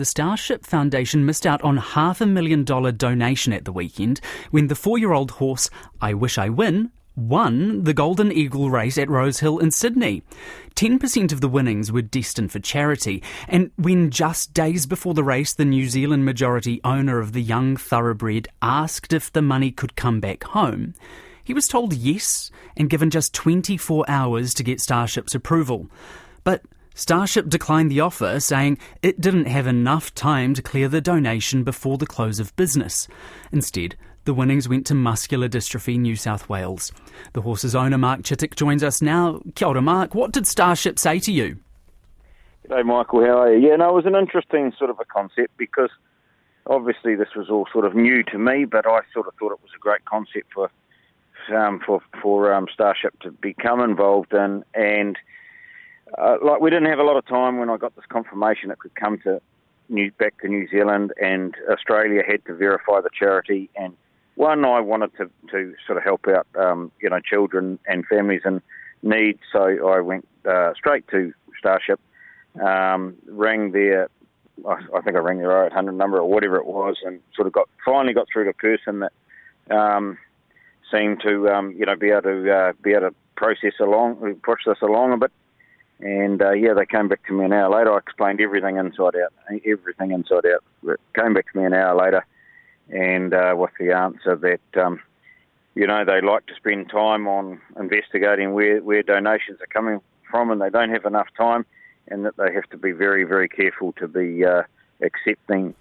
The Starship Foundation missed out on half a million dollar donation at the weekend when the four year old horse I Wish I Win won the Golden Eagle race at Rosehill in Sydney. 10% of the winnings were destined for charity, and when just days before the race, the New Zealand majority owner of the young thoroughbred asked if the money could come back home, he was told yes and given just 24 hours to get Starship's approval. But Starship declined the offer, saying it didn't have enough time to clear the donation before the close of business. Instead, the winnings went to Muscular Dystrophy New South Wales. The horse's owner, Mark Chittick, joins us now. Kia ora, Mark. What did Starship say to you? Hey, Michael. How are you? Yeah, no, it was an interesting sort of a concept because obviously this was all sort of new to me, but I sort of thought it was a great concept for um, for for um, Starship to become involved in, and uh, like we didn't have a lot of time when I got this confirmation it could come to New, back to New Zealand, and Australia had to verify the charity. And one, I wanted to, to sort of help out, um, you know, children and families in need. So I went uh, straight to Starship, um, rang their, I, think I rang their 0800 number or whatever it was, and sort of got finally got through to a person that um, seemed to, um, you know, be able to uh, be able to process along, push this along a bit. And uh, yeah, they came back to me an hour later. I explained everything inside out, everything inside out. It came back to me an hour later, and uh, with the answer that um, you know they like to spend time on investigating where where donations are coming from, and they don't have enough time, and that they have to be very very careful to be uh, accepting.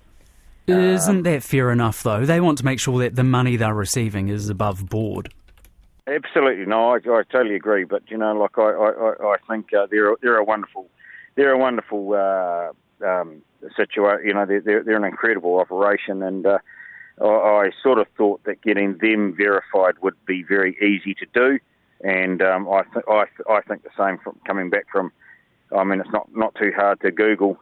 Isn't that fair enough, though? They want to make sure that the money they're receiving is above board. Absolutely, no, I, I totally agree. But you know, like I, I, I think uh, they're they're a wonderful, they're a wonderful uh, um, situation. You know, they're, they're, they're an incredible operation, and uh, I, I sort of thought that getting them verified would be very easy to do. And um, I, th- I, th- I think the same from coming back from. I mean, it's not not too hard to Google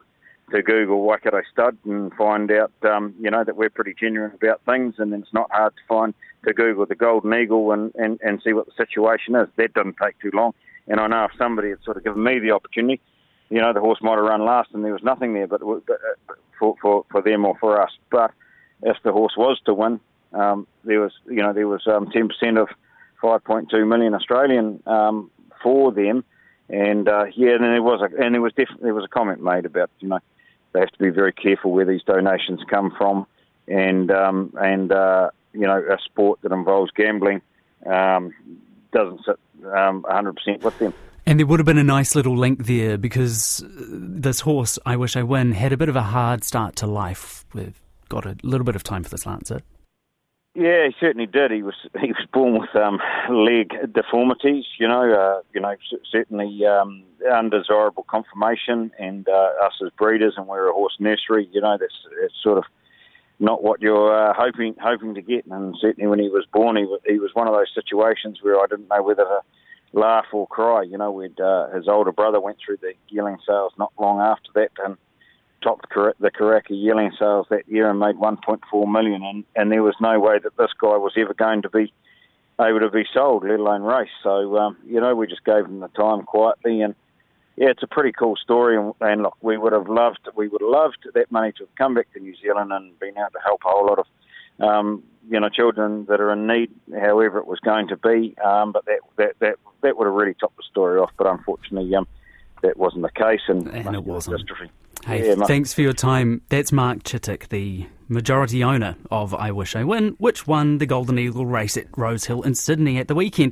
to Google Waikato Stud and find out, um, you know, that we're pretty genuine about things, and it's not hard to find to Google the Golden Eagle and, and, and see what the situation is. That doesn't take too long. And I know if somebody had sort of given me the opportunity, you know, the horse might have run last and there was nothing there, but, but uh, for, for for them or for us. But if the horse was to win, um, there was, you know, there was um, 10% of 5.2 million Australian um, for them. And uh, yeah, and there was a and there was definitely there was a comment made about you know they have to be very careful where these donations come from, and um, and uh, you know a sport that involves gambling um, doesn't sit um, 100% with them. And there would have been a nice little link there because this horse, I Wish I Win, had a bit of a hard start to life. We've got a little bit of time for this, Lancer. Yeah, he certainly did. He was he was born with um, leg deformities, you know, uh, you know, certainly um, undesirable conformation, And uh, us as breeders, and we're a horse nursery, you know, that's, that's sort of not what you're uh, hoping hoping to get. And certainly when he was born, he was, he was one of those situations where I didn't know whether to laugh or cry. You know, we'd, uh, his older brother went through the yearling sales not long after that, and topped the Karaka yearling sales that year and made 1.4 million, and, and there was no way that this guy was ever going to be able to be sold, let alone race. So um, you know, we just gave him the time quietly, and yeah, it's a pretty cool story. And, and look, we would have loved, we would have loved that money to have come back to New Zealand and been able to help a whole lot of um, you know children that are in need, however it was going to be. Um, but that that that that would have really topped the story off. But unfortunately, um, that wasn't the case, and, and it wasn't. Dystrophy. Hey, yeah, thanks for your time. That's Mark Chittick, the majority owner of I Wish I Win, which won the Golden Eagle race at Rosehill in Sydney at the weekend.